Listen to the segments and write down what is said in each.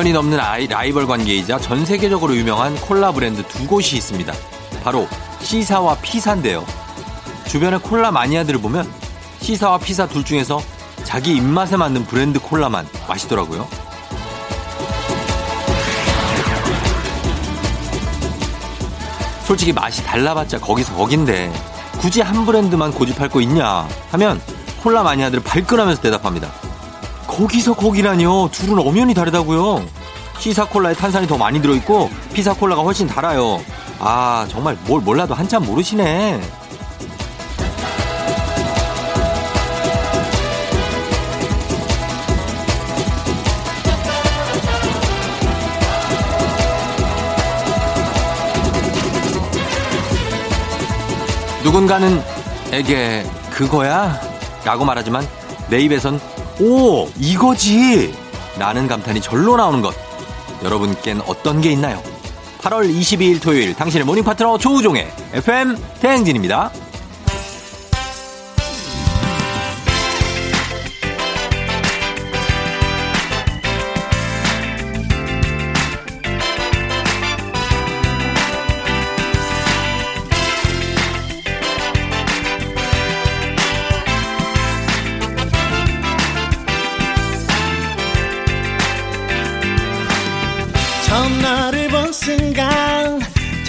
100년이 넘는 아이, 라이벌 관계이자 전 세계적으로 유명한 콜라 브랜드 두 곳이 있습니다. 바로 시사와 피사인데요. 주변에 콜라 마니아들을 보면 시사와 피사 둘 중에서 자기 입맛에 맞는 브랜드 콜라만 마시더라고요. 솔직히 맛이 달라봤자 거기서 거긴데 굳이 한 브랜드만 고집할 거 있냐 하면 콜라 마니아들 발끈하면서 대답합니다. 거기서 거기라니요. 둘은 엄연히 다르다고요. 시사 콜라에 탄산이 더 많이 들어있고 피사 콜라가 훨씬 달아요. 아 정말 뭘 몰라도 한참 모르시네. 누군가는 에게 그거야? 라고 말하지만 내 입에선 오 이거지 라는 감탄이 절로 나오는 것 여러분께는 어떤 게 있나요? 8월 22일 토요일 당신의 모닝 파트너 조우종의 FM 대행진입니다.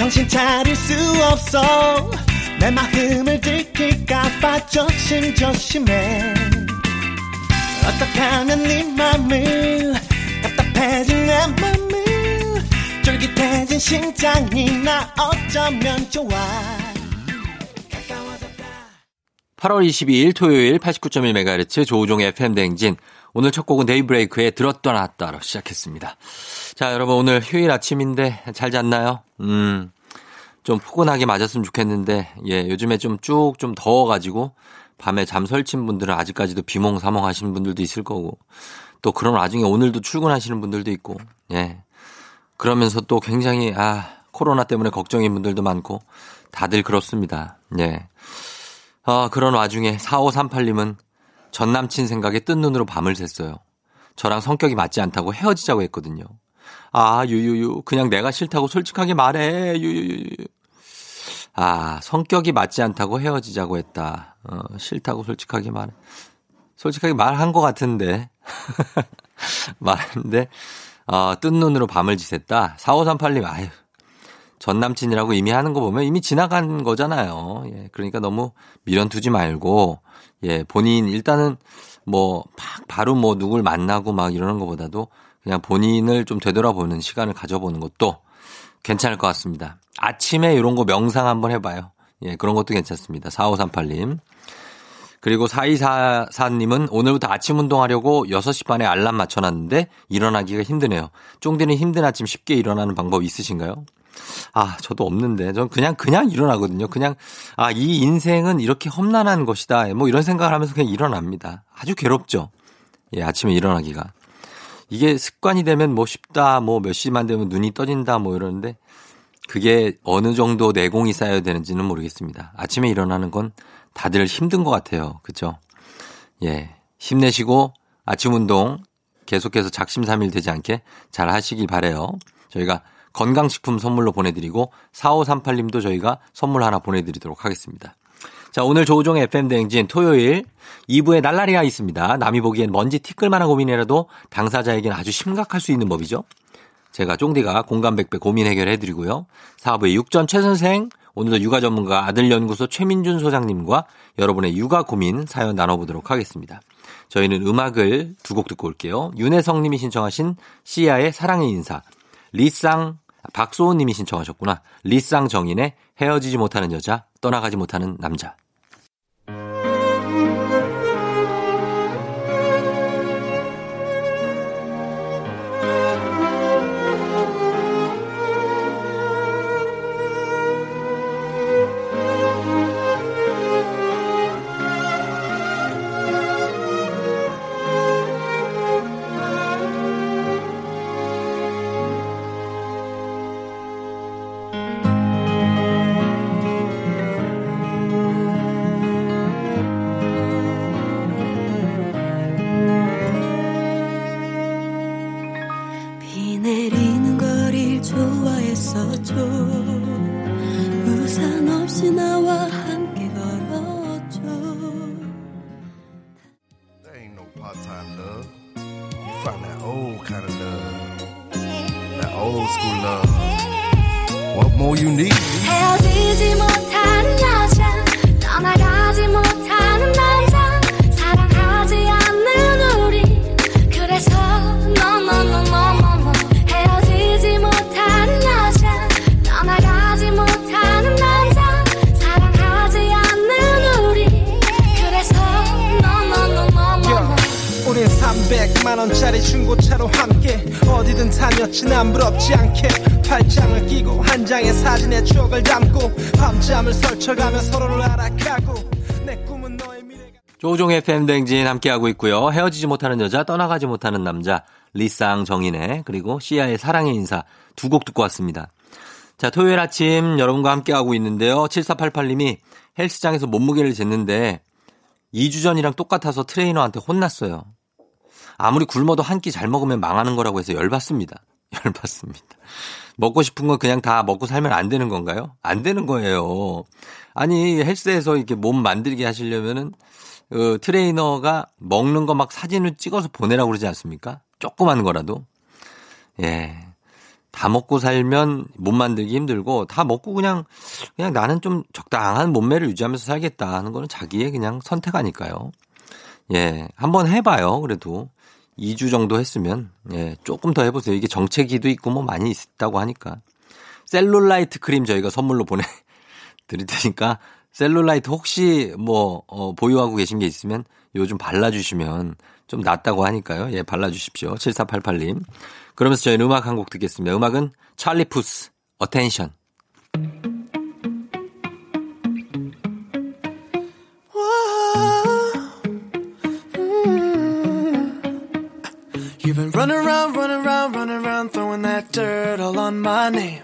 정신 차릴 수 없어. 내 마음을 들킬까봐 조심조심해. 어떻게 하면 네 맘을 답답해진 내 맘을? 쫄깃해진 심장이 나 어쩌면 좋아. 8월 22일 토요일 89.1MHz 조우종의 FM 대행진 오늘 첫 곡은 데이브레이크의 들었다 놨다로 시작했습니다. 자, 여러분 오늘 휴일 아침인데 잘 잤나요? 음. 좀 포근하게 맞았으면 좋겠는데 예, 요즘에 좀 쭉좀 좀 더워가지고 밤에 잠 설친 분들은 아직까지도 비몽사몽 하시는 분들도 있을 거고 또 그런 와중에 오늘도 출근하시는 분들도 있고 예. 그러면서 또 굉장히 아, 코로나 때문에 걱정인 분들도 많고 다들 그렇습니다. 예. 아, 그런 와중에 4538님은 전 남친 생각에 뜬 눈으로 밤을 샜어요. 저랑 성격이 맞지 않다고 헤어지자고 했거든요. 아, 유유유. 그냥 내가 싫다고 솔직하게 말해. 유유유. 아, 성격이 맞지 않다고 헤어지자고 했다. 어, 싫다고 솔직하게 말해. 솔직하게 말한 것 같은데. 말했는데, 어, 뜬 눈으로 밤을 지샜다. 4538님, 아유. 전 남친이라고 이미 하는 거 보면 이미 지나간 거잖아요. 예, 그러니까 너무 미련 두지 말고, 예, 본인 일단은 뭐, 막 바로 뭐 누굴 만나고 막 이러는 것보다도 그냥 본인을 좀 되돌아보는 시간을 가져보는 것도 괜찮을 것 같습니다. 아침에 이런 거 명상 한번 해봐요. 예, 그런 것도 괜찮습니다. 4538님. 그리고 4244님은 오늘부터 아침 운동하려고 6시 반에 알람 맞춰놨는데 일어나기가 힘드네요. 쫑디는 힘든 아침 쉽게 일어나는 방법 있으신가요? 아, 저도 없는데. 전 그냥, 그냥 일어나거든요. 그냥, 아, 이 인생은 이렇게 험난한 것이다. 뭐 이런 생각을 하면서 그냥 일어납니다. 아주 괴롭죠. 예, 아침에 일어나기가. 이게 습관이 되면 뭐 쉽다, 뭐 몇 시만 되면 눈이 떠진다, 뭐 이러는데 그게 어느 정도 내공이 쌓여야 되는지는 모르겠습니다. 아침에 일어나는 건 다들 힘든 것 같아요. 그죠? 예. 힘내시고 아침 운동 계속해서 작심삼일 되지 않게 잘 하시기 바래요. 저희가 건강식품 선물로 보내드리고 4538님도 저희가 선물 하나 보내드리도록 하겠습니다. 자, 오늘 조우종의 FM대행진 토요일 2부에 날라리가 있습니다. 남이 보기엔 먼지 티끌만한 고민이라도 당사자에게는 아주 심각할 수 있는 법이죠. 제가 쫑디가 공감백배 고민 해결해 드리고요. 4부에 육전 최선생, 오늘도 육아 전문가 아들연구소 최민준 소장님과 여러분의 육아 고민 사연 나눠보도록 하겠습니다. 저희는 음악을 두 곡 듣고 올게요. 윤혜성 님이 신청하신 시아의 사랑의 인사, 리쌍, 박소은 님이 신청하셨구나. 리쌍 정인의 헤어지지 못하는 여자, 떠나가지 못하는 남자. 조종의 팬댕진 함께하고 있고요. 헤어지지 못하는 여자, 떠나가지 못하는 남자, 리쌍 정인의 그리고 시아의 사랑의 인사 두 곡 듣고 왔습니다. 자, 토요일 아침 여러분과 함께하고 있는데요. 7488님이 헬스장에서 몸무게를 쟀는데 2주 전이랑 똑같아서 트레이너한테 혼났어요. 아무리 굶어도 한 끼 잘 먹으면 망하는 거라고 해서 열받습니다. 열받습니다. 먹고 싶은 거 그냥 다 먹고 살면 안 되는 건가요? 안 되는 거예요. 아니, 헬스에서 이렇게 몸 만들게 하시려면은 그 트레이너가 먹는 거 막 사진을 찍어서 보내라고 그러지 않습니까? 조그만 거라도. 예. 다 먹고 살면 몸 만들기 힘들고 다 먹고 그냥 그냥 나는 좀 적당한 몸매를 유지하면서 살겠다 하는 거는 자기의 그냥 선택 아닐까요? 예. 한번 해 봐요. 그래도 2주 정도 했으면 예. 조금 더 해 보세요. 이게 정체기도 있고 뭐 많이 있다고 하니까. 셀룰라이트 크림 저희가 선물로 보내 드릴 테니까 셀룰라이트 혹시 뭐 어, 보유하고 계신 게 있으면 요즘 발라주시면 좀 낫다고 하니까요. 예, 발라주십시오. 7488님. 그러면서 저희는 음악 한 곡 듣겠습니다. 음악은 찰리 푸스, Attention. You've been running around, running around, running around, throwing that dirt all on my name.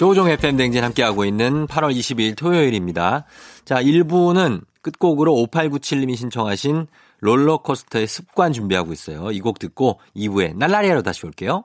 조종 FM 댕진 함께하고 있는 8월 22일 토요일입니다. 자, 1부는 끝곡으로 5897님이 신청하신 롤러코스터의 습관 준비하고 있어요. 이 곡 듣고 2부에 날라리아로 다시 올게요.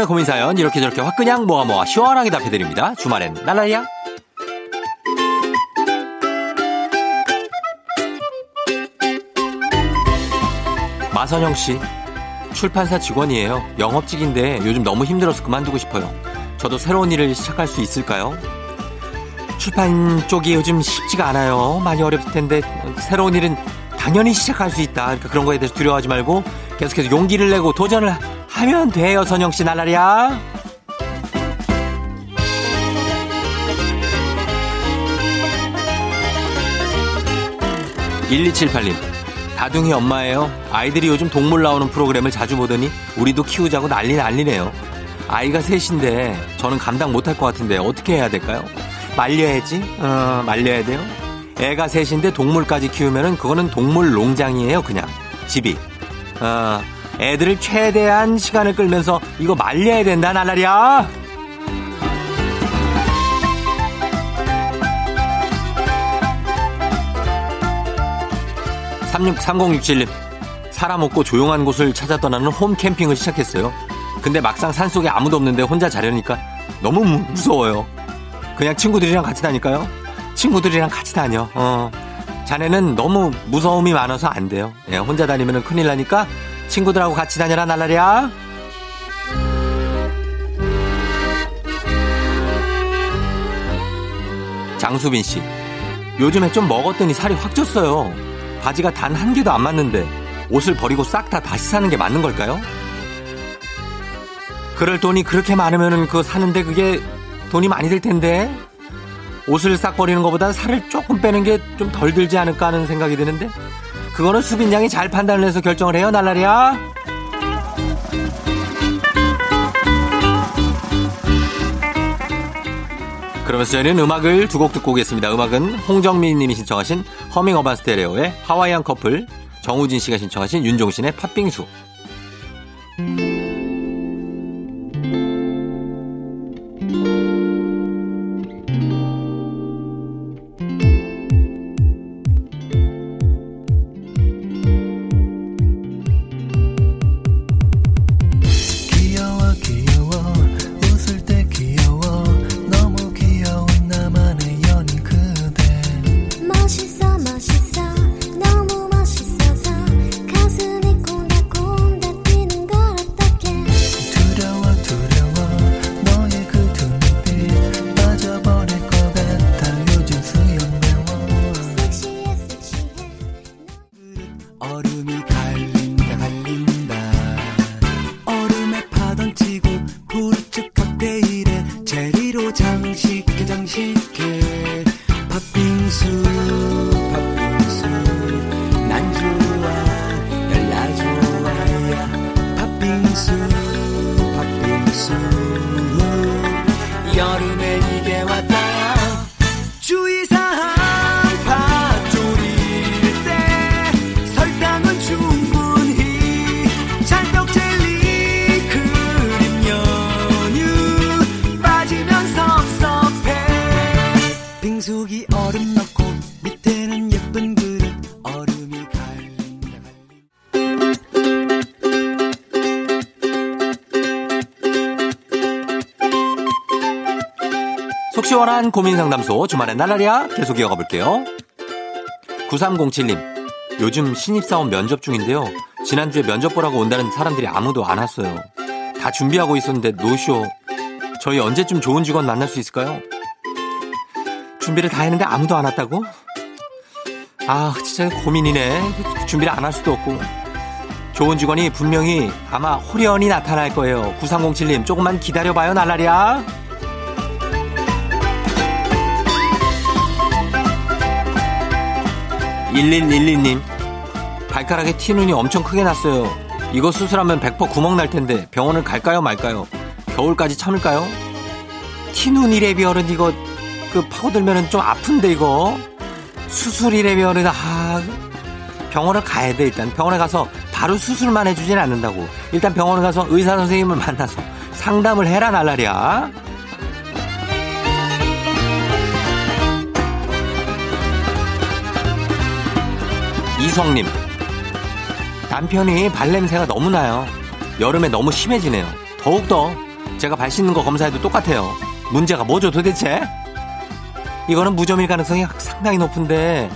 여러분의 고민 사연 이렇게 저렇게 화끈냥 모아 모아 시원하게 답해드립니다. 주말엔 날라리야. 마선영 씨 출판사 직원이에요. 영업직인데 요즘 너무 힘들어서 그만두고 싶어요. 저도 새로운 일을 시작할 수 있을까요? 출판 쪽이 요즘 쉽지가 않아요. 많이 어렵을 텐데 새로운 일은 당연히 시작할 수 있다. 그러니까 그런 거에 대해서 두려워하지 말고 계속해서 용기를 내고 도전을 하면 돼요. 선영 씨 날라리야. 1278님. 다둥이 엄마예요. 아이들이 요즘 동물 나오는 프로그램을 자주 보더니 우리도 키우자고 난리 난리네요. 아이가 셋인데 저는 감당 못할 것 같은데 어떻게 해야 될까요? 말려야지. 어, 말려야 돼요. 애가 셋인데 동물까지 키우면은 그거는 동물 농장이에요, 그냥. 집이. 어, 애들을 최대한 시간을 끌면서 이거 말려야 된다, 나날이야. 3067님. 사람 없고 조용한 곳을 찾아 떠나는 홈 캠핑을 시작했어요. 근데 막상 산속에 아무도 없는데 혼자 자려니까 너무 무, 무서워요. 그냥 친구들이랑 같이 다닐까요? 친구들이랑 같이 다녀. 어. 자네는 너무 무서움이 많아서 안 돼요. 예, 혼자 다니면 큰일 나니까 친구들하고 같이 다녀라 날라리야. 장수빈 씨. 요즘에 좀 먹었더니 살이 확 쪘어요. 바지가 단 한 개도 안 맞는데 옷을 버리고 싹 다 다시 사는 게 맞는 걸까요? 그럴 돈이 그렇게 많으면은 그거 사는데 그게 돈이 많이 들 텐데 옷을 싹 버리는 것보다 살을 조금 빼는 게 좀 덜 들지 않을까 하는 생각이 드는데 그거는 수빈 양이 잘 판단을 해서 결정을 해요 날라리야. 그러면서 저희는 음악을 두 곡 듣고 오겠습니다. 음악은 홍정민 님이 신청하신 허밍 어반 스테레오의 하와이안 커플 정우진 씨가 신청하신 윤종신의 팥빙수 시원한 고민 상담소 주말엔 날라리야 계속 이어가 볼게요. 9307님 요즘 신입사원 면접 중인데요. 지난주에 면접 보라고 온다는 사람들이 아무도 안 왔어요. 다 준비하고 있었는데 노쇼. 저희 언제쯤 좋은 직원 만날 수 있을까요? 준비를 다 했는데 아무도 안 왔다고? 아, 진짜 고민이네. 준비를 안 할 수도 없고. 좋은 직원이 분명히 아마 호련히 나타날 거예요. 9307님, 조금만 기다려봐요, 날라리야. 1112님, 발가락에 티눈이 엄청 크게 났어요. 이거 수술하면 100% 구멍 날 텐데 병원을 갈까요, 말까요? 겨울까지 참을까요? 티눈이래비얼은 이거. 그 파고들면은 좀 아픈데 이거. 수술이래비얼은 아 병원을 가야 돼 일단. 병원에 가서 바로 수술만 해주진 않는다고. 일단 병원에 가서 의사 선생님을 만나서 상담을 해라 날라리야 이성님 남편이 발냄새가 너무 나요 여름에 너무 심해지네요 더욱더 제가 발 씻는 거 검사해도 똑같아요 문제가 뭐죠 도대체 이거는 무좀일 가능성이 상당히 높은데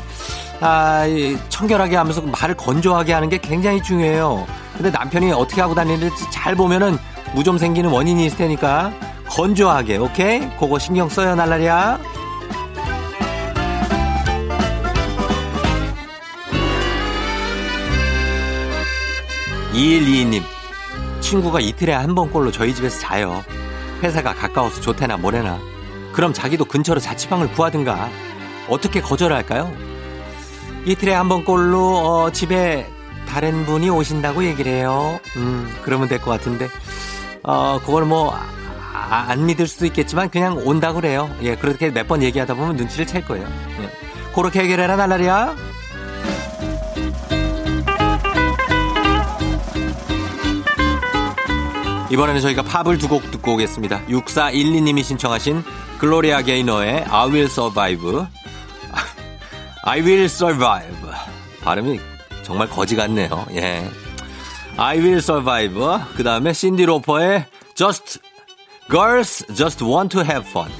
아, 이 청결하게 하면서 말을 건조하게 하는 게 굉장히 중요해요. 근데 남편이 어떻게 하고 다니는지 잘 보면은 무좀 생기는 원인이 있을 테니까 건조하게, 오케이? 그거 신경 써요, 날라리야. 2122님, 친구가 이틀에 한 번꼴로 저희 집에서 자요. 회사가 가까워서 좋대나 뭐래나. 그럼 자기도 근처로 자취방을 구하든가. 어떻게 거절할까요? 이틀에 한 번꼴로 어, 집에 다른 분이 오신다고 얘기를 해요. 음, 그러면 될 것 같은데. 어, 그걸 뭐, 아, 안 믿을 수도 있겠지만 그냥 온다고 그래요. 예, 그렇게 몇 번 얘기하다 보면 눈치를 챌 거예요. 예. 그렇게 해결해라, 날라리야. 이번에는 저희가 팝을 두 곡 듣고 오겠습니다. 6412님이 신청하신 글로리아 게이너의 I Will Survive. I Will Survive. 발음이 정말 거지 같네요. 예. I Will Survive. 그 다음에 신디 로퍼의 Just Girls Just Want to Have Fun.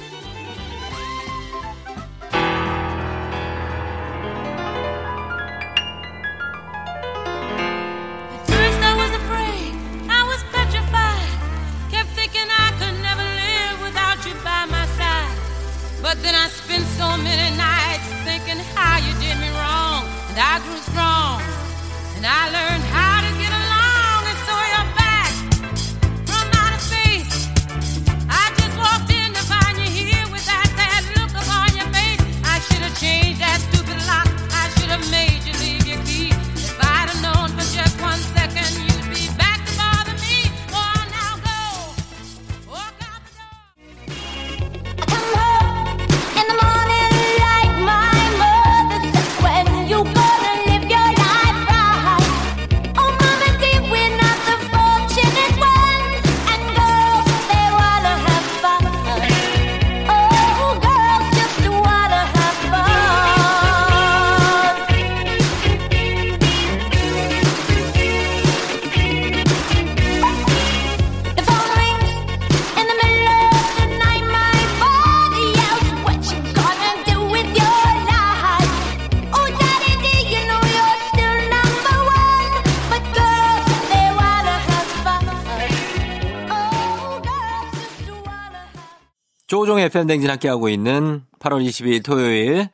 FM 대행진 함께하고 있는 8월 22일 토요일.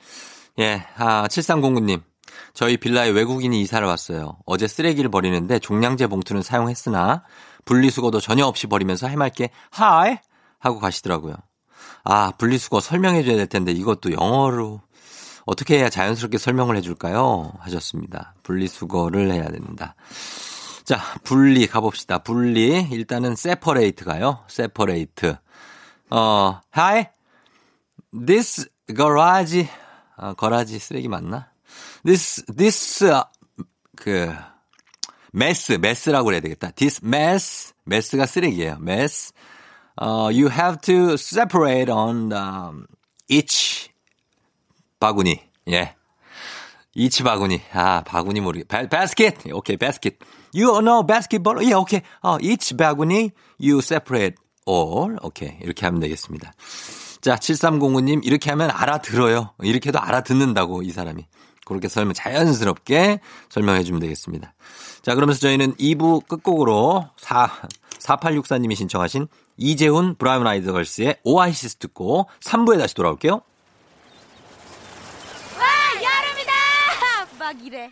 예, 아, 7309님. 저희 빌라에 외국인이 이사를 왔어요. 어제 쓰레기를 버리는데 종량제 봉투는 사용했으나 분리수거도 전혀 없이 버리면서 해맑게 hi 하고 가시더라고요. 아, 분리수거 설명해 줘야 될 텐데 이것도 영어로 어떻게 해야 자연스럽게 설명을 해 줄까요? 하셨습니다. 분리수거를 해야 된다. 자, 분리 가봅시다. 분리. 일단은 separate 가요. separate. 어, hi. This garage, 아, 거라지 쓰레기 맞나? This, this, 어, 그, mess, mess라고 그래야 되겠다. This mess, mess가 쓰레기예요. mess. 어, you have to separate on um, each 바구니. 예. each 바구니. 아, 바구니 모르겠. 바, basket. 오케이, basket. You know basketball? 예, 오케이. 어, each 바구니 you separate all. 오케이. 이렇게 하면 되겠습니다. 자, 7305님, 이렇게 하면 알아들어요. 이렇게 해도 알아듣는다고, 이 사람이. 그렇게 설명 자연스럽게 설명해 주면 되겠습니다. 자, 그러면서 저희는 2부 끝곡으로 4 4864님이 신청하신 이재훈 브라운 아이드 걸스의 오아시스 듣고 3부에 다시 돌아올게요. 와 여름이다 막 이래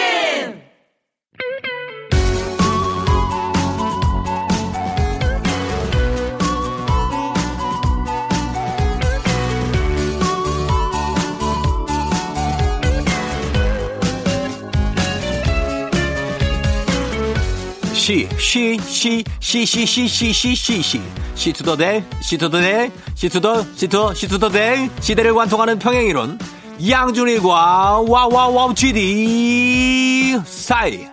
시, 시, 시, 시, 시, 시, 시, 시, 시, 시. 시투더 델, 시투더 델, 시투더, 시투, 시투더 델. 시대를 관통하는 평행이론. 양준일과 와와와우 GD 사이.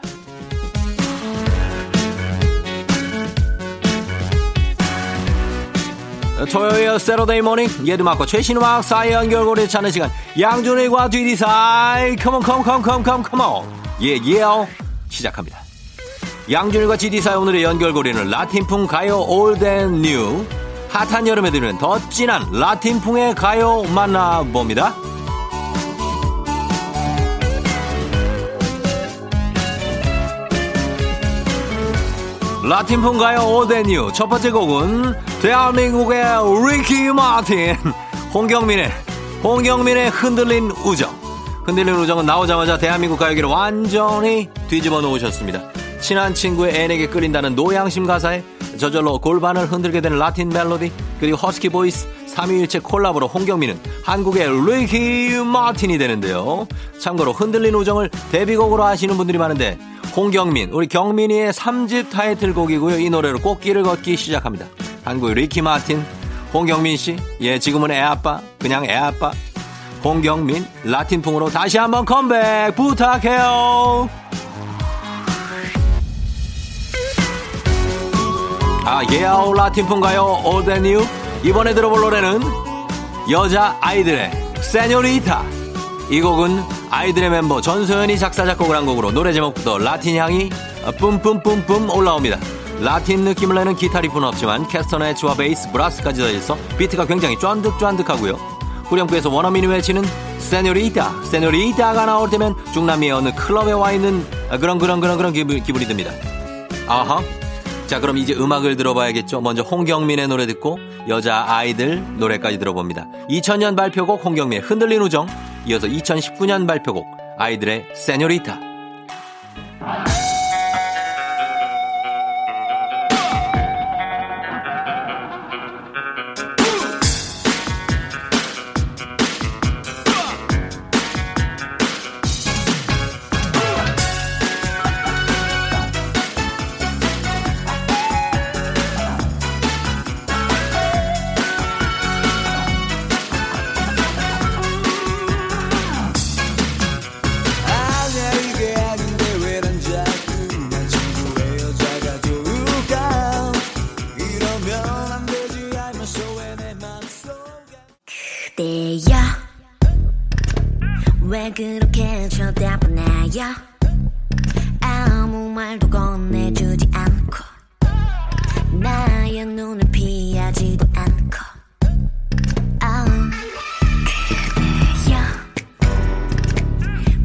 토요일 세러데이 모닝 예드마고 최신 음악 사이 연결고리 찾는 시간 양준일과 GD 사이 컴온 컴온 컴온 컴온 컴온 컴온 예예 시작합니다. 양준일과 GD 사이 오늘의 연결고리는 라틴풍 가요 old and new 핫한 여름에 들으면 더 진한 라틴풍의 가요 만나봅니다. 라틴풍 가요 old and new 첫 번째 곡은 대한민국의 리키 마틴 홍경민의 홍경민의 흔들린 우정 흔들린 우정은 나오자마자 대한민국 가요계를 완전히 뒤집어 놓으셨습니다. 친한 친구의 애인에게 끌린다는 노양심 가사에 저절로 골반을 흔들게 되는 라틴 멜로디 그리고 허스키 보이스 삼위일체 콜라보로 홍경민은 한국의 리키 마틴이 되는데요. 참고로 흔들린 우정을 데뷔곡으로 하시는 분들이 많은데 홍경민 우리 경민이의 3집 타이틀곡이고요. 이 노래로 꽃길을 걷기 시작합니다. 한국의 리키 마틴 홍경민 씨, 예 지금은 애아빠 그냥 애아빠 홍경민 라틴풍으로 다시 한번 컴백 부탁해요. 아, 예아오 라틴풍 가요 old and new 이번에 들어볼 노래는 여자 아이들의 señorita. 이 곡은 아이들의 멤버 전소연이 작사, 작곡을 한 곡으로 노래 제목부터 라틴 향이 뿜뿜뿜뿜 올라옵니다. 라틴 느낌을 내는 기타 리프는 없지만 캐스터네츠와 베이스, 브라스까지 더해서 비트가 굉장히 쫀득쫀득하고요. 후렴구에서 원어민이 외치는 señorita, señorita가 나올 때면 중남미의 어느 클럽에 와 있는 그런 그런 그런 그런 기분, 기분이 듭니다. 아하. 자, 그럼 이제 음악을 들어봐야겠죠. 먼저 홍경민의 노래 듣고 여자 아이들 노래까지 들어봅니다. 2000년 발표곡 홍경민의 흔들린 우정, 이어서 2019년 발표곡 아이들의 세뇨리타.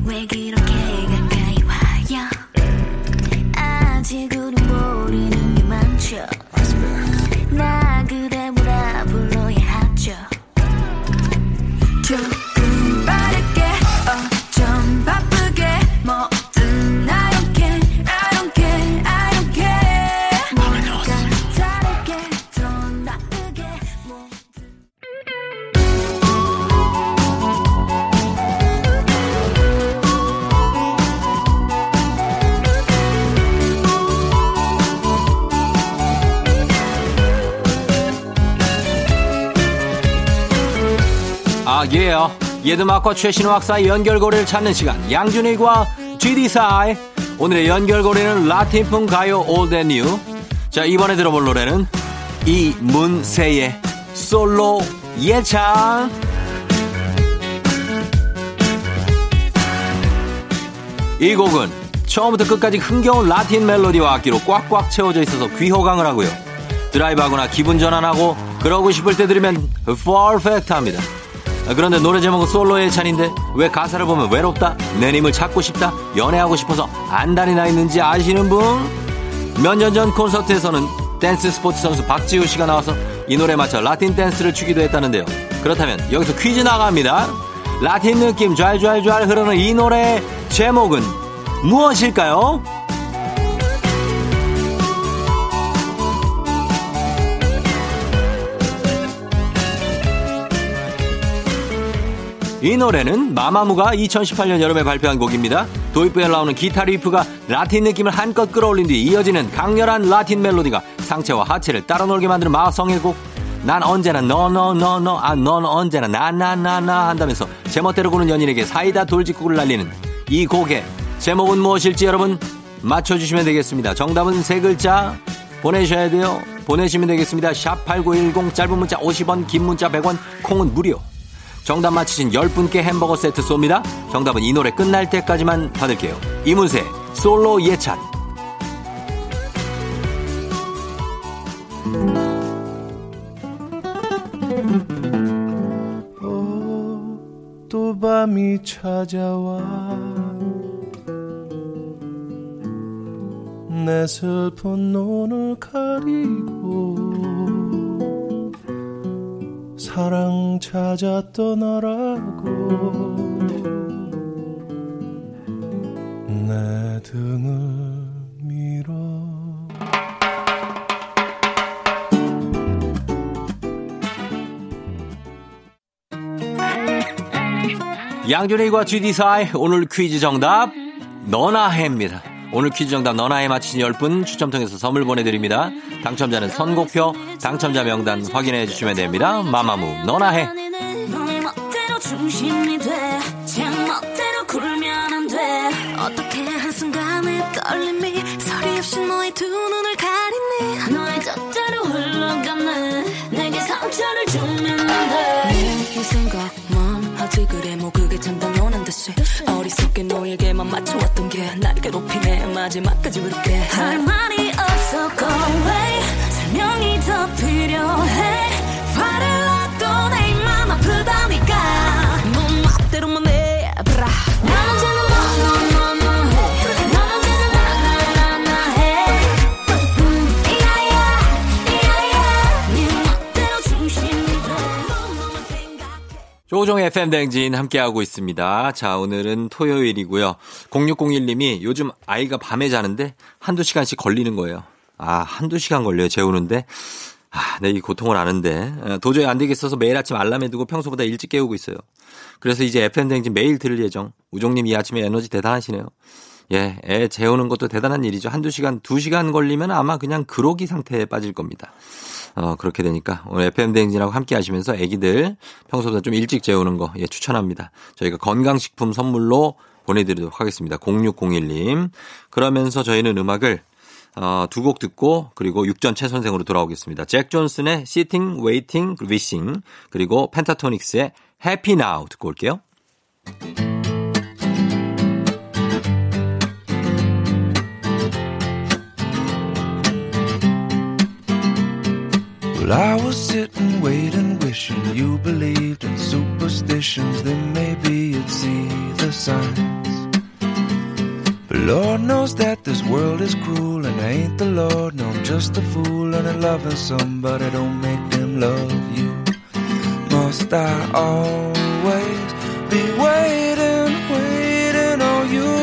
왜 그렇게 가까이 와요? 아직 우린 이에요. 옛 음악과 최신 음악 사이 연결고리를 찾는 시간. 양준일과 GD 사이. 오늘의 연결고리는 라틴풍 가요 old and new. 자, 이번에 들어볼 노래는 이문세의 솔로 예찬. 이 곡은 처음부터 끝까지 흥겨운 라틴 멜로디와 악기로 꽉꽉 채워져 있어서 귀호강을 하고요. 드라이브하거나 기분 전환하고 그러고 싶을 때 들으면 perfect합니다. 아, 그런데 노래 제목은 솔로 예찬인데 왜 가사를 보면 외롭다, 내 님을 찾고 싶다, 연애하고 싶어서 안달이 나 있는지 아시는 분? 몇 년 전 콘서트에서는 댄스 스포츠 선수 박지우 씨가 나와서 이 노래에 맞춰 라틴 댄스를 추기도 했다는데요. 그렇다면 여기서 퀴즈 나갑니다. 라틴 느낌 좔좔좔 흐르는 이 노래의 제목은 무엇일까요? 이 노래는 마마무가 2018년 여름에 발표한 곡입니다. 도입부에 나오는 기타 리프가 라틴 느낌을 한껏 끌어올린 뒤 이어지는 강렬한 라틴 멜로디가 상체와 하체를 따라 놀게 만드는 마성의 곡. 난 언제나 너너너너 아 넌 언제나 나나나나 한다면서 제멋대로 구는 연인에게 사이다 돌직구를 날리는 이 곡의 제목은 무엇일지 여러분 맞춰주시면 되겠습니다. 정답은 세 글자 보내셔야 돼요. 보내시면 되겠습니다. 샵 8910 짧은 문자 50원 긴 문자 100원 콩은 무료. 정답 맞히신 10분께 햄버거 세트 쏩니다. 정답은 이 노래 끝날 때까지만 받을게요. 이문세 솔로 예찬 또 밤이 찾아와 내 슬픈 눈을 가리고 사랑 찾아 떠나라고 내 등을 밀어 양준일과 GD 사이 오늘 퀴즈 정답 너나 해입니다. 오늘 퀴즈 정답 너나 해 맞히신 10분 추첨 통해서 선물 보내드립니다. 당첨자는 선곡표 당첨자 명단 확인해 주시면 됩니다. 마마무 너나 해. 너의 멋대로 중심이 돼. 제 멋대로 굴면 안 돼. 어떻게 한순간에 떨림이 소리 없이 너의 두 눈을 가리니. 너의 젖대로 흘러가네. 내게 상처를 주면 안 돼. 내 생각만 하지 그래 뭐 어리석게 너에게만 맞춰왔던 게 날 괴롭히네 마지막까지 볼게. 할 말이 없어. Go away 조종의 FM 댕진 함께하고 있습니다. 자, 오늘은 토요일이고요. 0601님이 요즘 아이가 밤에 자는데 한두 시간씩 걸리는 거예요. 아, 한두 시간 걸려요, 재우는데. 아, 내 이 고통을 아는데. 어, 도저히 안 되겠어서 매일 아침 알람에 두고 평소보다 일찍 깨우고 있어요. 그래서 이제 FM 댕진 매일 들을 예정. 우종님 이 아침에 에너지 대단하시네요. 예, 애 재우는 것도 대단한 일이죠. 한두 시간, 두 시간 걸리면 아마 그냥 그로기 상태에 빠질 겁니다. 어, 그렇게 되니까 오늘 FM 대행진하고 함께 하시면서 애기들 평소보다 좀 일찍 재우는 거 예, 추천합니다. 저희가 건강식품 선물로 보내드리도록 하겠습니다. 0601님. 그러면서 저희는 음악을 어, 두 곡 듣고 그리고 육전 최 선생으로 돌아오겠습니다. 잭 존슨의 Sitting, Waiting, Wishing 그리고 펜타토닉스의 Happy Now 듣고 올게요. Loving somebody don't make them love you. Must I always be waiting, waiting on you?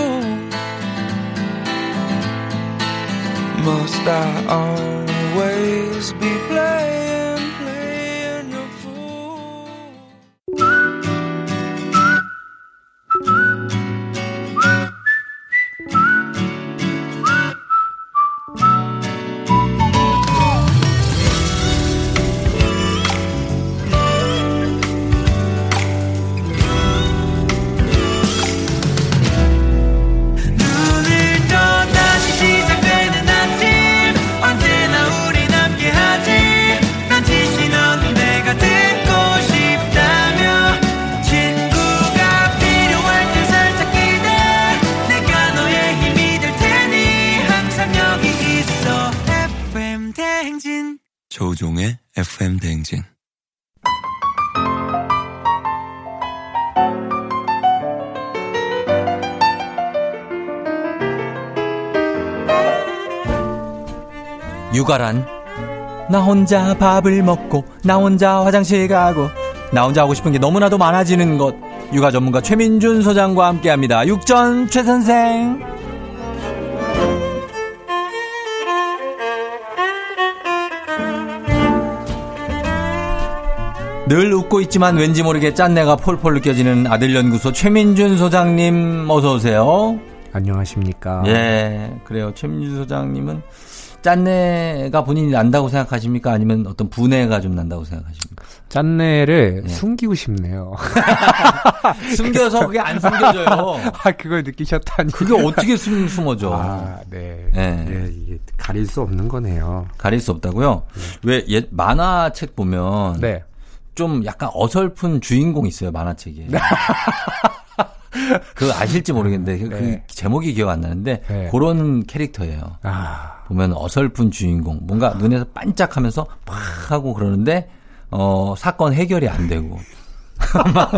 Must I always 육아란 나 혼자 밥을 먹고 나 혼자 화장실 가고 나 혼자 하고 싶은 게 너무나도 많아지는 것 육아 전문가 최민준 소장과 함께 합니다. 육전 최 선생. 늘 웃고 있지만 왠지 모르게 짠내가 폴폴 느껴지는 아들연구소 최민준 소장님 어서 오세요. 안녕하십니까. 예, 그래요. 최민준 소장님은 짠내가 본인이 난다고 생각하십니까? 아니면 어떤 분해가 좀 난다고 생각하십니까? 짠내를 예. 숨기고 싶네요. 숨겨서 그게 안 숨겨져요. 아, 그걸 느끼셨다니. 그게 어떻게 숨, 숨어져? 아, 네. 예. 예, 이게 가릴 수 없는 거네요. 가릴 수 없다고요? 왜옛 만화책 보면 네. 좀 약간 어설픈 주인공 있어요 만화책에. 그 아실지 모르겠는데 그 네. 제목이 기억 안 나는데 네. 그런 캐릭터예요. 아, 보면 어설픈 주인공 뭔가 눈에서 반짝하면서 팍 하고 그러는데 어 사건 해결이 안 되고 막,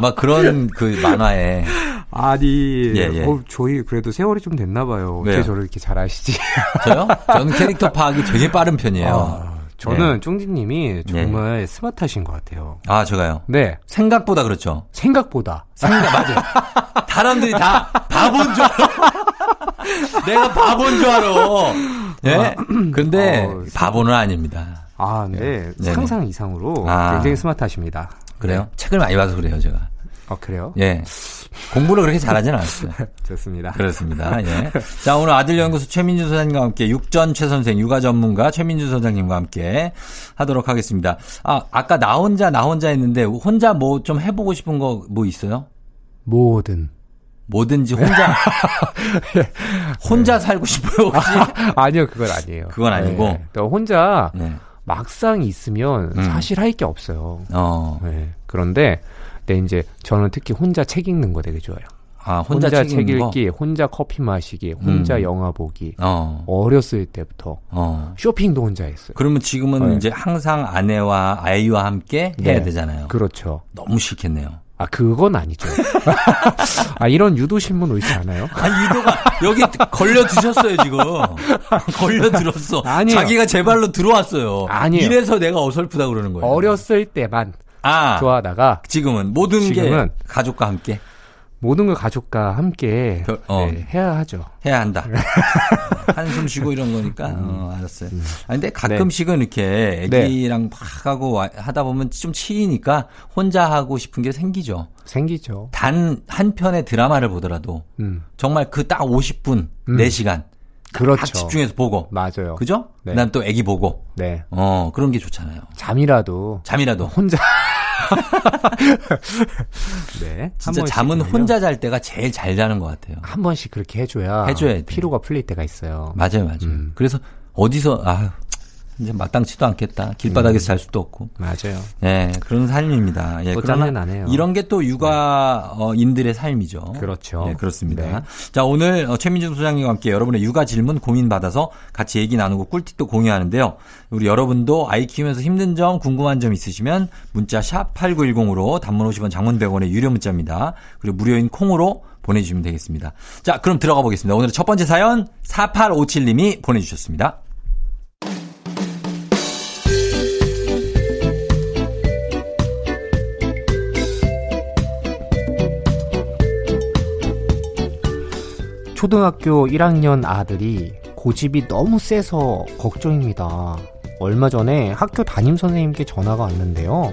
막 그런 그 만화에 아니, 예, 예. 어, 저희 그래도 세월이 좀 됐나 봐요. 어떻게 저를 이렇게 잘 아시지? 저요? 저는 캐릭터 파악이 되게 빠른 편이에요. 아, 저는 쫑디님이 정말 스마트하신 것 같아요. 아 제가요. 네. 생각보다 그렇죠. 생각보다. 생각 맞아요. 사람들이 다 바본 줄 알아. 내가 바본 줄 알아. 예? 근데 어, 바보는 아닙니다. 아, 네. 네네. 상상 이상으로 아. 굉장히 스마트하십니다. 그래요? 책을 많이 봐서 그래요, 제가. 아, 그래요? 예. 공부를 그렇게 잘하진 않았어요. 좋습니다. 그렇습니다. 예. 자, 오늘 아들연구소 최민주 소장님과 함께 육전 최 선생, 육아 전문가 최민주 소장님과 함께 하도록 하겠습니다. 아, 아까 나 혼자, 나 혼자 했는데, 혼자 뭐 좀 해보고 싶은 거 뭐 있어요? 뭐든. 뭐든지 혼자, 혼자 살고 싶어요, 혹시? 아 니요, 그건 아니에요. 그건 아니고? 네. 또 혼자 네. 막상 있으면 음. 사실 할 게 없어요. 어. 네. 그런데, 네, 이제 저는 특히 혼자 책 읽는 거 되게 좋아요. 아, 혼자, 혼자, 책책 읽는 거? 읽기, 혼자 커피 마시기, 혼자 음. 영화 보기. 어. 어렸을 때부터 어. 쇼핑도 혼자 했어요. 그러면 지금은 네. 이제 항상 아내와 아이와 함께 해야 네. 되잖아요. 그렇죠. 너무 싫겠네요. 아, 그건 아니죠. 아, 이런 유도 신문 옳지 않아요? 아니, 유도가 여기 걸려 드셨어요, 지금. 걸려 들었어. 아니에요. 자기가 제 발로 들어왔어요. 아니에요. 이래서 내가 어설프다 그러는 거예요. 어렸을 때만 아, 좋아하다가 지금은 모든 지금은 게 가족과 함께 모든 걸 가족과 함께 별- 어. 네, 해야 하죠. 해야 한다. 한숨 쉬고 이런 거니까 어, 알았어요. 아 근데 네. 가끔씩은 이렇게 애기랑 막 하고 와- 하다 보면 좀 치이니까 혼자 하고 싶은 게 생기죠. 생기죠. 단 한 편의 드라마를 보더라도 음. 정말 그 딱 50분, 음. 4시간 그렇죠. 딱 집중해서 보고 맞아요. 그죠? 네. 그다음 또 애기 보고 네. 어 그런 게 좋잖아요. 잠이라도 잠이라도 혼자 네. 진짜 한 잠은. 혼자 잘 때가 제일 잘 자는 것 같아요. 한 번씩 그렇게 해줘야 해줘야 돼. 피로가 풀릴 때가 있어요. 맞아요, 맞아요. 음. 그래서 어디서 아 이제 마땅치도 않겠다. 길바닥에서 잘 수도 없고. 맞아요. 예, 그런 삶입니다. 예, 또 그러나 나네요. 이런 게 또 육아인들의 삶이죠. 그렇죠. 예, 그렇습니다. 네. 자, 오늘 어, 최민준 소장님과 함께 여러분의 육아 질문 고민 받아서 같이 얘기 나누고 꿀팁도 공유하는데요. 우리 여러분도 아이 키우면서 힘든 점, 궁금한 점 있으시면 문자 샵 8910으로 단문 50원 장문 100원의 유료 문자입니다. 그리고 무료인 콩으로 보내주시면 되겠습니다. 자, 그럼 들어가 보겠습니다. 오늘 첫 번째 사연 4857님이 보내주셨습니다. 초등학교 1학년 아들이 고집이 너무 세서 걱정입니다. 얼마 전에 학교 담임 선생님께 전화가 왔는데요.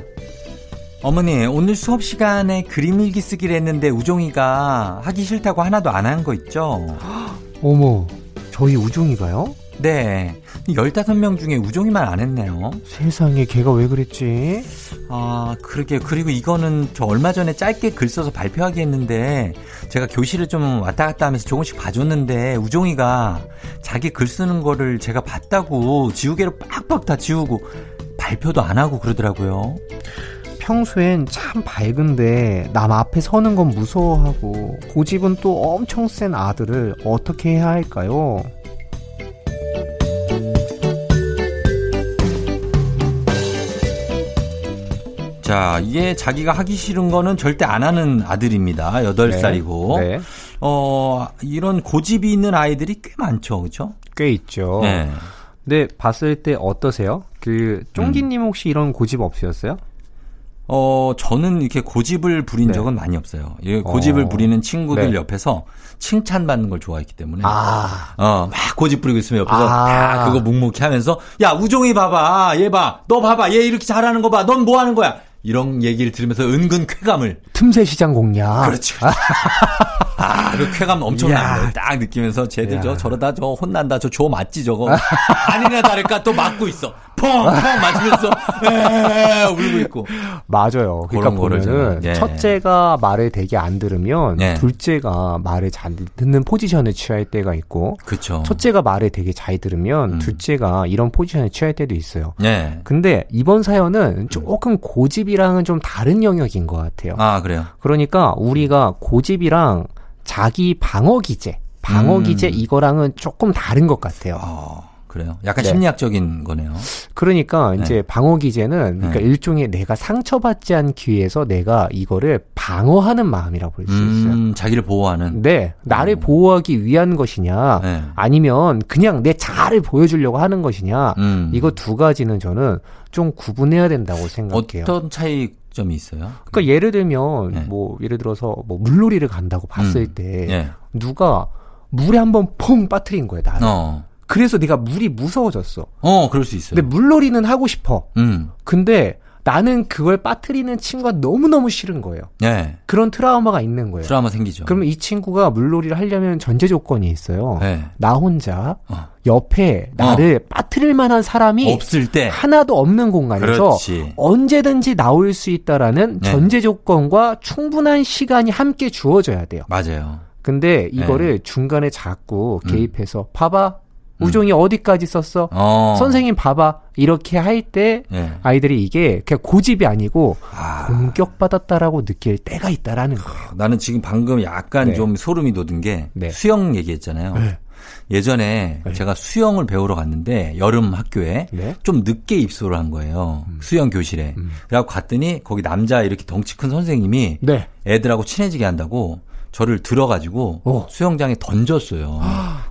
어머니, 오늘 수업 시간에 그림 일기 쓰기로 했는데 우종이가 하기 싫다고 하나도 안 한 거 있죠? 어머, 저희 우중이가요? 네. 15명 중에 우종이만 안 했네요. 세상에 걔가 왜 그랬지? 아, 그러게. 그리고 이거는 저 얼마 전에 짧게 글 써서 발표하기 했는데 제가 교실을 좀 왔다 갔다 하면서 조금씩 봐줬는데 우종이가 자기 글 쓰는 거를 제가 봤다고 지우개로 빡빡 다 지우고 발표도 안 하고 그러더라고요. 평소엔 참 밝은데 남 앞에 서는 건 무서워하고 고집은 또 엄청 센 아들을 어떻게 해야 할까요? 자, 이게 자기가 하기 싫은 거는 절대 안 하는 아들입니다. 여덟 네. 살이고 네. 어, 이런 고집이 있는 아이들이 꽤 많죠. 그렇죠? 꽤 있죠. 네. 근데 봤을 때 어떠세요? 그 쫑기님 음. 혹시 이런 고집 없으셨어요? 어, 저는 이렇게 고집을 부린 네. 적은 많이 없어요. 이 고집을 어. 부리는 친구들 네. 옆에서 칭찬받는 걸 좋아했기 때문에. 아. 어, 막 고집 부리고 있으면 옆에서 아. 다 그거 묵묵히 하면서 야, 우종이 봐봐. 얘 봐. 너 봐봐. 얘 이렇게 잘하는 거 봐. 넌 뭐 하는 거야? 이런 얘기를 들으면서 은근 쾌감을. 틈새 시장 공략. 그렇지. 그렇지. 아, 그 쾌감 엄청난 이야. 거예요. 딱 느끼면서 쟤들 야. 저 저러다 저 혼난다. 저 조 맞지 저거. 아니나 다를까 또 맞고 있어. 펑펑 맞으면서 에 울고 있고. 맞아요. 그러니까 보면은 예. 첫째가 말을 되게 안 들으면 예. 둘째가 말을 잘 듣는 포지션을 취할 때가 있고 그렇죠. 첫째가 말을 되게 잘 들으면 음. 둘째가 이런 포지션을 취할 때도 있어요. 네. 근데 이번 사연은 조금 고집이랑은 좀 다른 영역인 것 같아요. 아, 그래요. 그러니까 우리가 고집이랑 자기 방어 기제, 방어 음. 기제 이거랑은 조금 다른 것 같아요. 어, 그래요. 약간 네. 심리학적인 거네요. 그러니까 이제 방어 기제는 그러니까 네. 일종의 내가 상처받지 않기 위해서 내가 이거를 방어하는 마음이라고 볼수 있어요. 음, 자기를 보호하는. 네, 나를 어. 보호하기 위한 것이냐, 네. 아니면 그냥 내 자아를 보여주려고 하는 것이냐, 음. 이거 두 가지는 저는 좀 구분해야 된다고 생각해요. 어떤 차이 점이 있어요? 그러니까 예를 들면 네. 뭐 예를 들어서 뭐 물놀이를 간다고 봤을 음. 때 예. 누가 물에 한번 퐁 빠뜨린 거예요, 나를. 어. 그래서 내가 물이 무서워졌어. 어, 그럴 수 있어요. 근데 물놀이는 하고 싶어. 음. 근데 나는 그걸 빠뜨리는 친구가 너무너무 싫은 거예요. 네. 그런 트라우마가 있는 거예요. 드라마 생기죠. 그러면 이 친구가 물놀이를 하려면 전제 조건이 있어요. 네. 나 혼자 어. 옆에 나를 빠뜨릴 만한 사람이 없을 때. 하나도 없는 공간에서 그렇지. 언제든지 나올 수 있다라는 네. 전제 조건과 충분한 시간이 함께 주어져야 돼요. 맞아요. 근데 이거를 네. 중간에 자꾸 음. 개입해서 봐봐 우종이 어디까지 썼어? 어. 선생님 봐봐 이렇게 할때 예. 아이들이 이게 그냥 고집이 아니고 아. 공격받았다라고 느낄 때가 있다라는 거예요. 나는 지금 방금 약간 네. 좀 소름이 돋은 게 네. 수영 얘기했잖아요. 네. 예전에 네. 제가 수영을 배우러 갔는데 여름 학교에 네. 음. 좀 늦게 입소를 한 거예요. 수영 교실에. 그래갖고 갔더니 거기 남자 이렇게 덩치 큰 선생님이 네. 애들하고 친해지게 한다고 저를 들어가지고 어. 수영장에 던졌어요.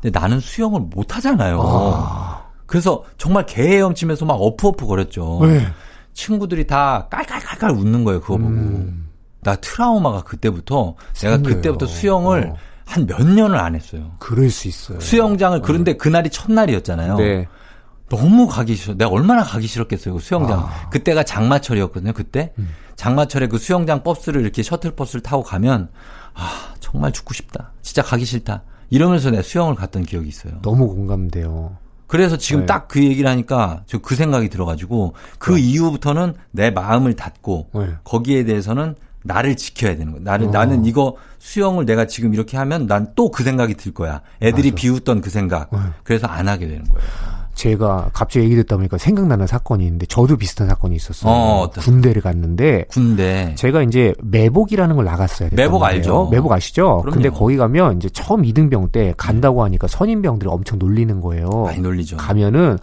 근데 나는 수영을 못 하잖아요. 아. 그래서 정말 개헤엄치면서 막 어프어프 거렸죠. 네. 친구들이 다 깔깔깔깔 웃는 거예요. 그거 보고. 음. 나 트라우마가 그때부터 내가 생겨요. 그때부터 수영을 어. 한몇 년을 안 했어요. 그럴 수 있어요. 수영장을 그런데 그날이 첫날이었잖아요. 네. 너무 가기 싫어. 내가 얼마나 가기 싫었겠어요. 그 수영장. 아. 음. 그때가 장마철이었거든요. 그때 장마철에 그 수영장 버스를 이렇게 셔틀 버스를 타고 가면 아 정말 죽고 싶다. 진짜 가기 싫다. 이러면서 내가 수영을 갔던 기억이 있어요. 너무 공감돼요. 그래서 지금 네. 딱그 얘기를 하니까 저 그 생각이 들어가지고 그 이후부터는 내 마음을 닫고 네. 거기에 대해서는 나를 지켜야 되는 거야. 나는 어. 나는 이거 수영을 내가 지금 이렇게 하면 난 또 그 생각이 들 거야. 애들이 맞아. 비웃던 그 생각. 네. 그래서 안 하게 되는 거예요. 제가 갑자기 얘기 듣다 보니까 생각나는 사건이 있는데 저도 비슷한 사건이 있었어요. 어, 군대를 갔는데 군대. 제가 이제 매복이라는 걸 나갔어야 됐단 매복. 알죠. 매복 아시죠? 그럼요. 근데 거기 가면 이제 처음 이등병 때 간다고 하니까 선임병들이 엄청 놀리는 거예요. 많이 놀리죠. 가면은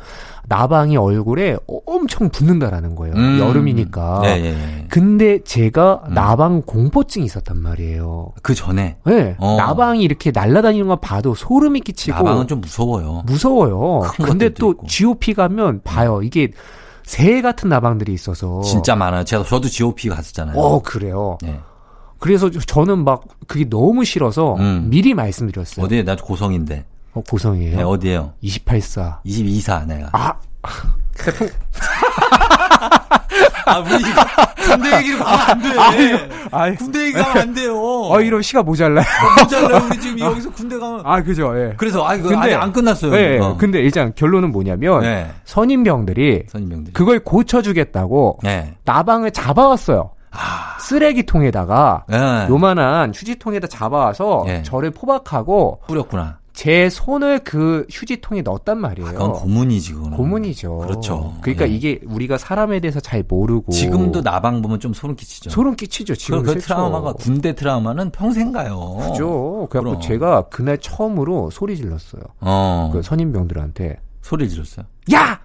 나방이 얼굴에 엄청 붙는다라는 거예요. 음. 여름이니까. 예, 예, 예. 근데 제가 음. 나방 공포증이 있었단 말이에요. 그 전에 네, 어. 나방이 이렇게 날아다니는 거 봐도 소름이 끼치고 나방은 좀 무서워요. 무서워요. 큰 근데 또 있고. GOP 가면 봐요. 이게 새 같은 나방들이 있어서 진짜 많아요. 제가 저도 GOP 갔었잖아요. 어 그래요. 네. 그래서 저- 저는 막 그게 너무 싫어서 음. 미리 말씀드렸어요. 어디에 나 고성인데. 어, 고성이에요. 네, 어디에요? 28사. 22사 내가. 아 아, 우리 군대 얘기로 가면 안 돼. 아이, 군대 얘기 가면 안 돼요. 어 이러면 시가 모자라요. 모자라요. 우리 지금 여기서 군대 가면. 아 그죠. 예. 그래서 아 이거 근데- 안 끝났어요. 예, 예. 어. 근데 일단 결론은 뭐냐면 네. 선임병들이 선임병들이. 그걸 고쳐주겠다고 네. 나방을 잡아왔어요. 쓰레기통에다가 네. 요만한 휴지통에다 잡아와서 예. 저를 포박하고 뿌렸구나. 제 손을 그 휴지통에 넣었단 말이에요. 그건 고문이지 그거는. 고문이죠. 그렇죠. 그러니까 예. 이게 우리가 사람에 대해서 잘 모르고 지금도 나방 보면 좀 소름 끼치죠. 소름 끼치죠. 지금 그, 그 트라우마가 군대 트라우마는 평생 가요. 그죠. 그래갖고 그럼. 제가 그날 처음으로 소리 질렀어요. 어. 그 선임병들한테 소리를 질렀어요. 야!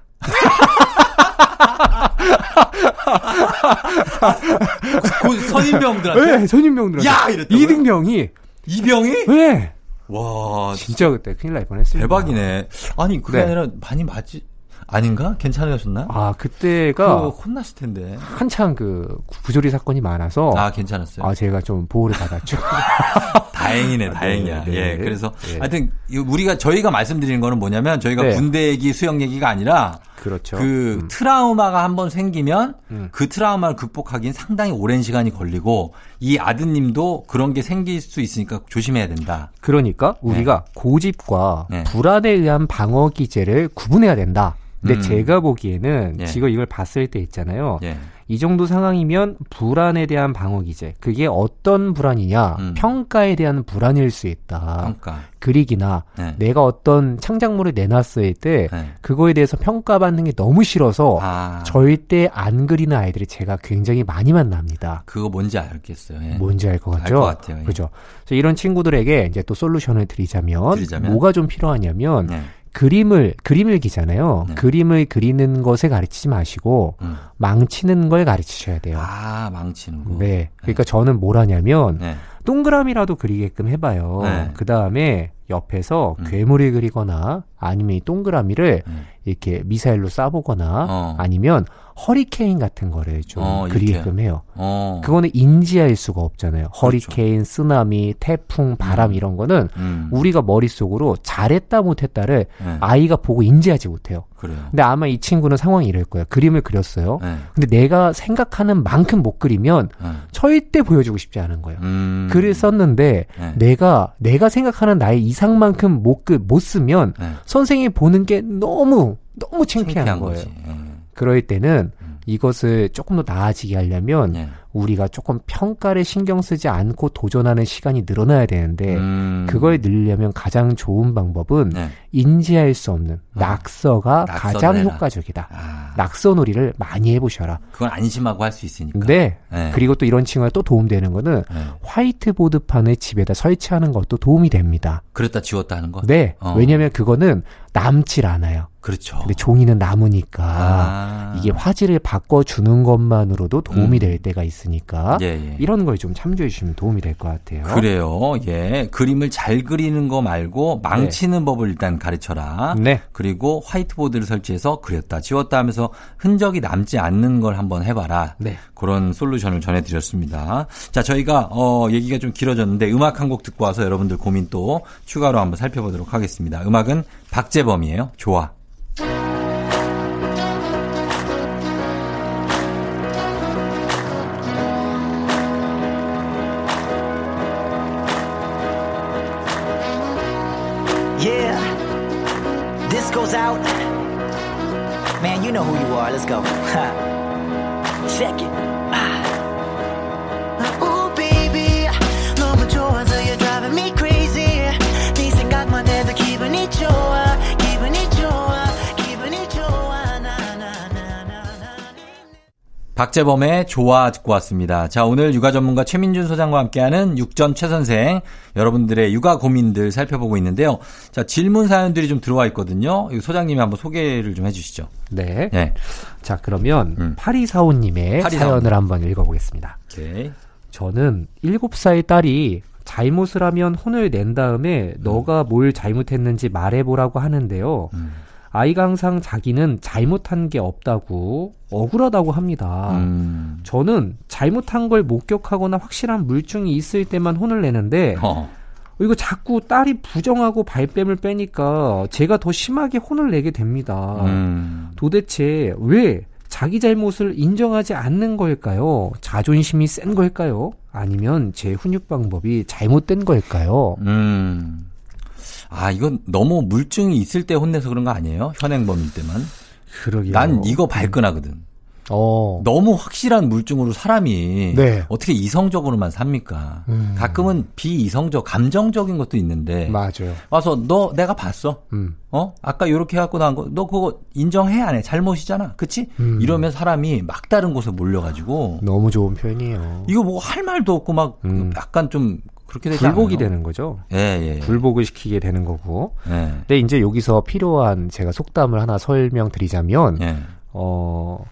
그 선임병들한테 네, 선임병들한테. 야! 이랬다고요? 이등병이. 이병이? 네. 와, 진짜 그때 큰일 날 뻔했습니다. 대박이네. 아니 그게 네. 아니라 많이 맞지 아닌가? 괜찮으셨나? 아, 그때가 혼났을 텐데. 한창 그 부조리 사건이 많아서 아 괜찮았어요. 아, 제가 좀 보호를 받았죠. 다행이네, 아, 다행이야. 네, 네. 예, 그래서 네. 하여튼 이 우리가 저희가 말씀드리는 거는 뭐냐면 저희가 네. 군대 얘기, 수영 얘기가 아니라 그렇죠. 그 음. 트라우마가 한번 생기면 음. 그 트라우마를 극복하기엔 상당히 오랜 시간이 걸리고 이 아드님도 그런 게 생길 수 있으니까 조심해야 된다. 그러니까 우리가 고집과 네. 불안에 의한 방어 기제를 구분해야 된다. 근데 음. 제가 보기에는 예. 지금 이걸 봤을 때 있잖아요. 예. 이 정도 상황이면 불안에 대한 방어 기제. 그게 어떤 불안이냐? 음. 평가에 대한 불안일 수 있다. 평가. 그릭이나 네. 내가 어떤 창작물을 내놨을 때 네. 그거에 대해서 평가받는 게 너무 싫어서 아, 절대 안 그리는 아이들이 제가 굉장히 많이 만납니다. 그거 뭔지 알겠어요. 예. 뭔지 알것알 같죠? 것 같아요, 예. 그죠. 그래서 이런 친구들에게 이제 또 솔루션을 드리자면, 드리자면? 뭐가 좀 필요하냐면 네. 그림을 그림을 기잖아요. 네. 그림을 그리는 것에 가르치지 마시고 음. 망치는 걸 가르치셔야 돼요. 아, 망치는 거. 네. 그러니까 저는 뭘 하냐면 네. 동그라미라도 그리게끔 해봐요. 네. 그 다음에 옆에서 음. 괴물을 그리거나 아니면 이 동그라미를 음. 이렇게 미사일로 쏴보거나 어. 아니면 허리케인 같은 거를 좀 어, 그리게끔 해요. 어. 그거는 인지할 수가 없잖아요. 허리케인, 쓰나미, 태풍, 바람 음. 이런 거는 음. 우리가 머릿속으로 잘했다 못했다를 네. 아이가 보고 인지하지 못해요. 그래요. 근데 아마 이 친구는 상황이 이럴 거예요. 그림을 그렸어요. 네. 근데 내가 생각하는 만큼 못 그리면 네. 절대 보여주고 싶지 않은 거예요. 음. 글을 썼는데 네. 내가 내가 생각하는 나의 이상만큼 못, 그, 못 쓰면 네. 선생님이 보는 게 너무 너무 창피한, 창피한 거예요. 거지. 예. 그럴 때는 음. 이것을 조금 더 나아지게 하려면 예. 우리가 조금 평가를 신경 쓰지 않고 도전하는 시간이 늘어나야 되는데 음. 그걸 늘리려면 가장 좋은 방법은 네. 인지할 수 없는 낙서가 낙서를 가장 해라. 효과적이다. 아, 낙서 놀이를 많이 해보셔라. 그건 안심하고 할 수 있으니까. 네. 네. 그리고 또 이런 친구가 또 도움되는 거는 네. 화이트보드판을 집에다 설치하는 것도 도움이 됩니다. 그랬다 지웠다 하는 거? 네. 어. 왜냐하면 그거는 남질 않아요. 그렇죠. 근데 종이는 남으니까 아. 이게 화질을 바꿔주는 것만으로도 도움이 음. 될 때가 있으니까 예, 예. 이런 걸 좀 참조해 주시면 도움이 될 것 같아요. 그래요. 예. 그림을 잘 그리는 거 말고 망치는 법을 일단 가르쳐라. 네. 그리고 화이트보드를 설치해서 그렸다, 지웠다 하면서 흔적이 남지 않는 걸 한번 해봐라. 네. 그런 솔루션을 전해드렸습니다. 자, 저희가 어, 얘기가 좀 길어졌는데 음악 한 곡 듣고 와서 여러분들 고민 또 추가로 한번 살펴보도록 하겠습니다. 음악은 박재범이에요. 좋아. Out. Man, you know who you are. Let's go. Check it. 박재범의 좋아 듣고 왔습니다. 자, 오늘 육아 전문가 최민준 소장과 함께하는 육전 최 선생 여러분들의 육아 고민들 살펴보고 있는데요. 자, 질문 사연들이 좀 들어와 있거든요. 이 소장님이 한번 소개를 좀 해주시죠. 네. 네. 자, 그러면 음. 파리사오님의 8245 사연을 한번 읽어보겠습니다. 오케이. 저는 7살 딸이 잘못을 하면 혼을 낸 다음에 너가 뭘 잘못했는지 말해보라고 하는데요. 음. 아이가 항상 자기는 잘못한 게 없다고 억울하다고 합니다. 음. 저는 잘못한 걸 목격하거나 확실한 물증이 있을 때만 혼을 내는데 어. 이거 자꾸 딸이 부정하고 발뺌을 빼니까 제가 더 심하게 혼을 내게 됩니다. 음. 도대체 왜 자기 잘못을 인정하지 않는 걸까요? 자존심이 센 걸까요? 아니면 제 훈육 방법이 잘못된 걸까요? 음. 아, 이건 너무 물증이 있을 때 혼내서 그런 거 아니에요? 현행범일 때만. 그러게요. 난 이거 발끈하거든. 어. 너무 확실한 물증으로 사람이 네. 어떻게 이성적으로만 삽니까? 음. 가끔은 비이성적, 감정적인 것도 있는데 맞아요. 와서 너 내가 봤어. 음. 어? 아까 요렇게 해갖고 나온 거, 너 그거 인정해 안 해? 잘못이잖아. 그치? 음. 이러면 사람이 막다른 곳에 몰려가지고 너무 좋은 표현이에요. 이거 뭐 할 말도 없고 막 음. 약간 좀 그렇게 되지 굴복이 않아요? 되는 거죠. 예, 예. 굴복을 시키게 되는 거고. 예. 근데 이제 여기서 필요한 제가 속담을 하나 설명드리자면 예. 어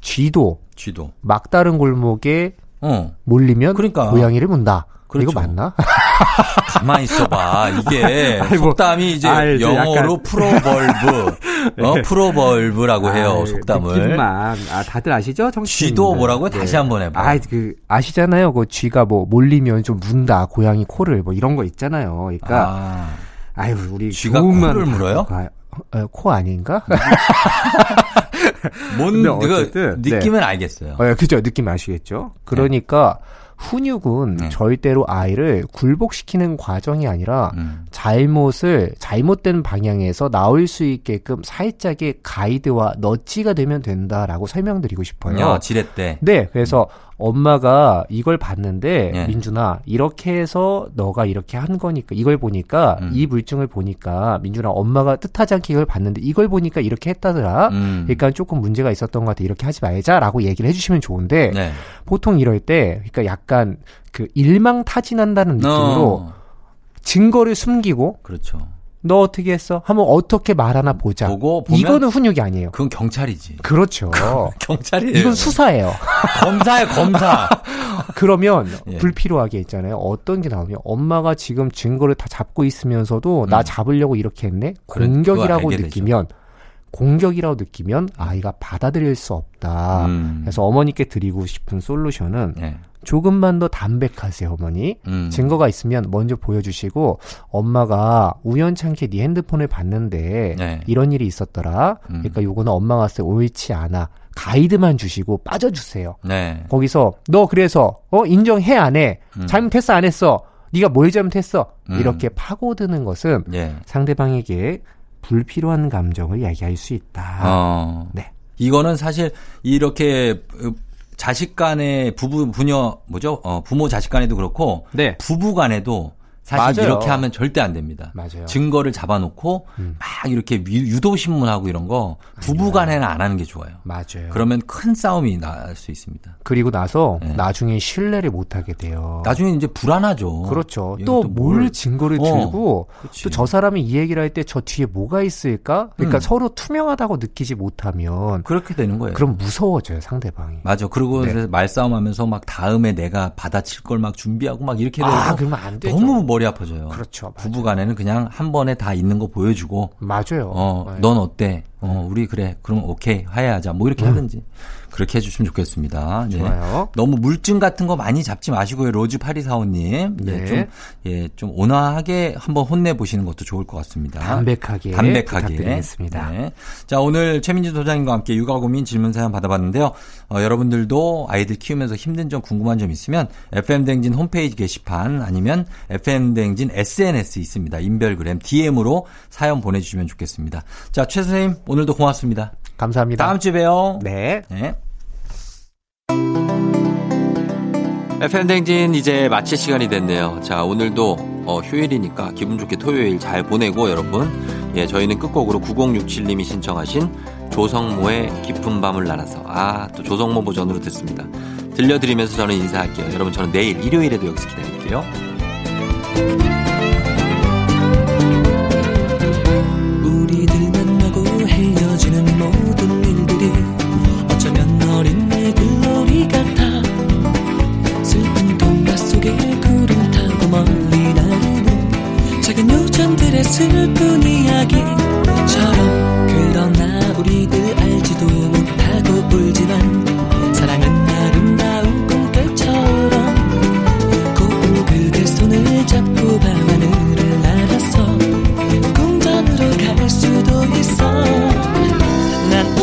쥐도 쥐도. 막다른 골목에 어. 몰리면 그러니까. 고양이를 문다. 그렇죠. 이거 맞나? 가만히 있어봐. 이게 아이고. 속담이 이제 아, 이제 영어로 약간- 프로벌브, 어, 네. 프로벌브라고 해요, 아이, 속담을. 느낌만. 아, 다들 아시죠? 청취자 쥐도 뭐라고요? 다시 한번 해봐. 아, 그 아시잖아요. 그 쥐가 뭐 몰리면 좀 문다. 고양이 코를 뭐 이런 거 있잖아요. 그러니까 아, 아, 유 우리 쥐가 코를 물어요? 아, 어, 코 아닌가? 뭔, 그, 어쨌든, 네. 느낌은 알겠어요. 어, 그죠. 느낌 아시겠죠? 그러니까 훈육은 네. 절대로 아이를 굴복시키는 과정이 아니라 음. 잘못을 잘못된 방향에서 나올 수 있게끔 살짝의 가이드와 너치가 되면 된다라고 설명드리고 싶어요. 야, 지렛대. 네, 그래서 엄마가 이걸 봤는데 예. 민준아 이렇게 해서 너가 이렇게 한 거니까 이걸 보니까 음. 이 물증을 보니까 민준아 엄마가 뜻하지 않게 이걸 봤는데 이걸 보니까 이렇게 했다더라. 음. 그러니까 조금 문제가 있었던 것 같아. 이렇게 하지 말자라고 얘기를 해주시면 좋은데 네. 보통 이럴 때 그러니까 약간 그 일망타진한다는 느낌으로 어, 증거를 숨기고 그렇죠. 너 어떻게 했어? 한번 어떻게 말하나 보자. 보고 보면 이거는 훈육이 아니에요. 그건 경찰이지. 그렇죠. 경찰이에요. 이건 수사예요. 검사야, 검사. 그러면 예. 불필요하게 있잖아요. 어떤 게 나오면 엄마가 지금 증거를 다 잡고 있으면서도 나 음. 잡으려고 이렇게 했네. 공격이라고 느끼면 공격이라고 느끼면 아이가 받아들일 수 없다. 음. 그래서 어머니께 드리고 싶은 솔루션은 예. 조금만 더 담백하세요, 어머니. 음. 증거가 있으면 먼저 보여주시고 엄마가 우연찮게 네 핸드폰을 봤는데 네. 이런 일이 있었더라. 음. 그러니까 요거는 엄마가 봤을 때 옳지 않아. 가이드만 주시고 빠져주세요. 네. 거기서 너 그래서 어 인정해 안 해? 음. 잘못했어 안 했어? 네가 뭘 잘못했어? 음. 이렇게 파고드는 것은 예. 상대방에게 불필요한 감정을 야기할 수 있다. 어. 네. 이거는 사실 이렇게 어, 자식 간의 부부 부녀 뭐죠? 어, 부모 자식 간에도 그렇고 네. 부부 간에도 사실 맞아요. 이렇게 하면 절대 안 됩니다. 맞아요. 증거를 잡아놓고 음. 막 이렇게 위- 유도 신문하고 이런 거 부부 간에는 안 하는 게 좋아요. 맞아요. 그러면 큰 싸움이 날 수 있습니다. 그리고 나서 네. 나중에 신뢰를 못 하게 돼요. 나중에 이제 불안하죠. 그렇죠. 얘가 또또뭘 뭘- 증거를 어, 들고 그치. 또저 사람이 이 얘기를 할 때 저 뒤에 뭐가 있을까? 그러니까 음. 서로 투명하다고 느끼지 못하면 그렇게 되는 거예요. 그럼 무서워져요 상대방이. 맞아. 그리고 네. 말싸움하면서 막 다음에 내가 받아칠 걸 막 준비하고 막 이렇게 되고 아 그러면 안 되죠. 너무 머리 아파져요. 그렇죠. 맞아요. 부부간에는 그냥 한 번에 다 있는 거 보여주고 맞아요. 어, 네. 넌 어때? 어, 우리 그래. 그럼 오케이. 화해하자. 뭐 이렇게 하든지. 그렇게 해주시면 좋겠습니다. 네. 음. 좋아요. 너무 물증 같은 거 많이 잡지 마시고요. 로즈 8245님. 네. 네. 좀, 예, 좀 온화하게 한번 혼내보시는 것도 좋을 것 같습니다. 담백하게, 담백하게. 부탁드리겠습니다. 네. 자, 오늘 최민주 소장님과 함께 육아 고민 질문 사연 받아봤는데요. 어, 여러분들도 아이들 키우면서 힘든 점 궁금한 점 있으면 FM댕진 홈페이지 게시판 아니면 FM댕진 SNS 있습니다. 인별그램 DM으로 사연 보내주시면 좋겠습니다. 자, 최 선생님 오늘도 고맙습니다. 감사합니다. 다음 주에 봬요. 네. 네. FM댕진 이제 마칠 시간이 됐네요. 자, 오늘도 어, 휴일이니까 기분 좋게 토요일 잘 보내고 여러분. 예, 저희는 끝곡으로 9067님이 신청하신 조성모의 깊은 밤을 날아서. 아, 또 조성모 버전으로 듣습니다. 들려드리면서 저는 인사할게요. 여러분, 저는 내일 일요일에도 여기서 기다릴게요. 슬픈 이야기처럼 그러나 우리들 알지도 못하고 울지만 사랑은 아름다운 꽃길처럼 고운 그대 손을 잡고 밤하늘을 날아서 궁전으로 갈 수도 있어. 난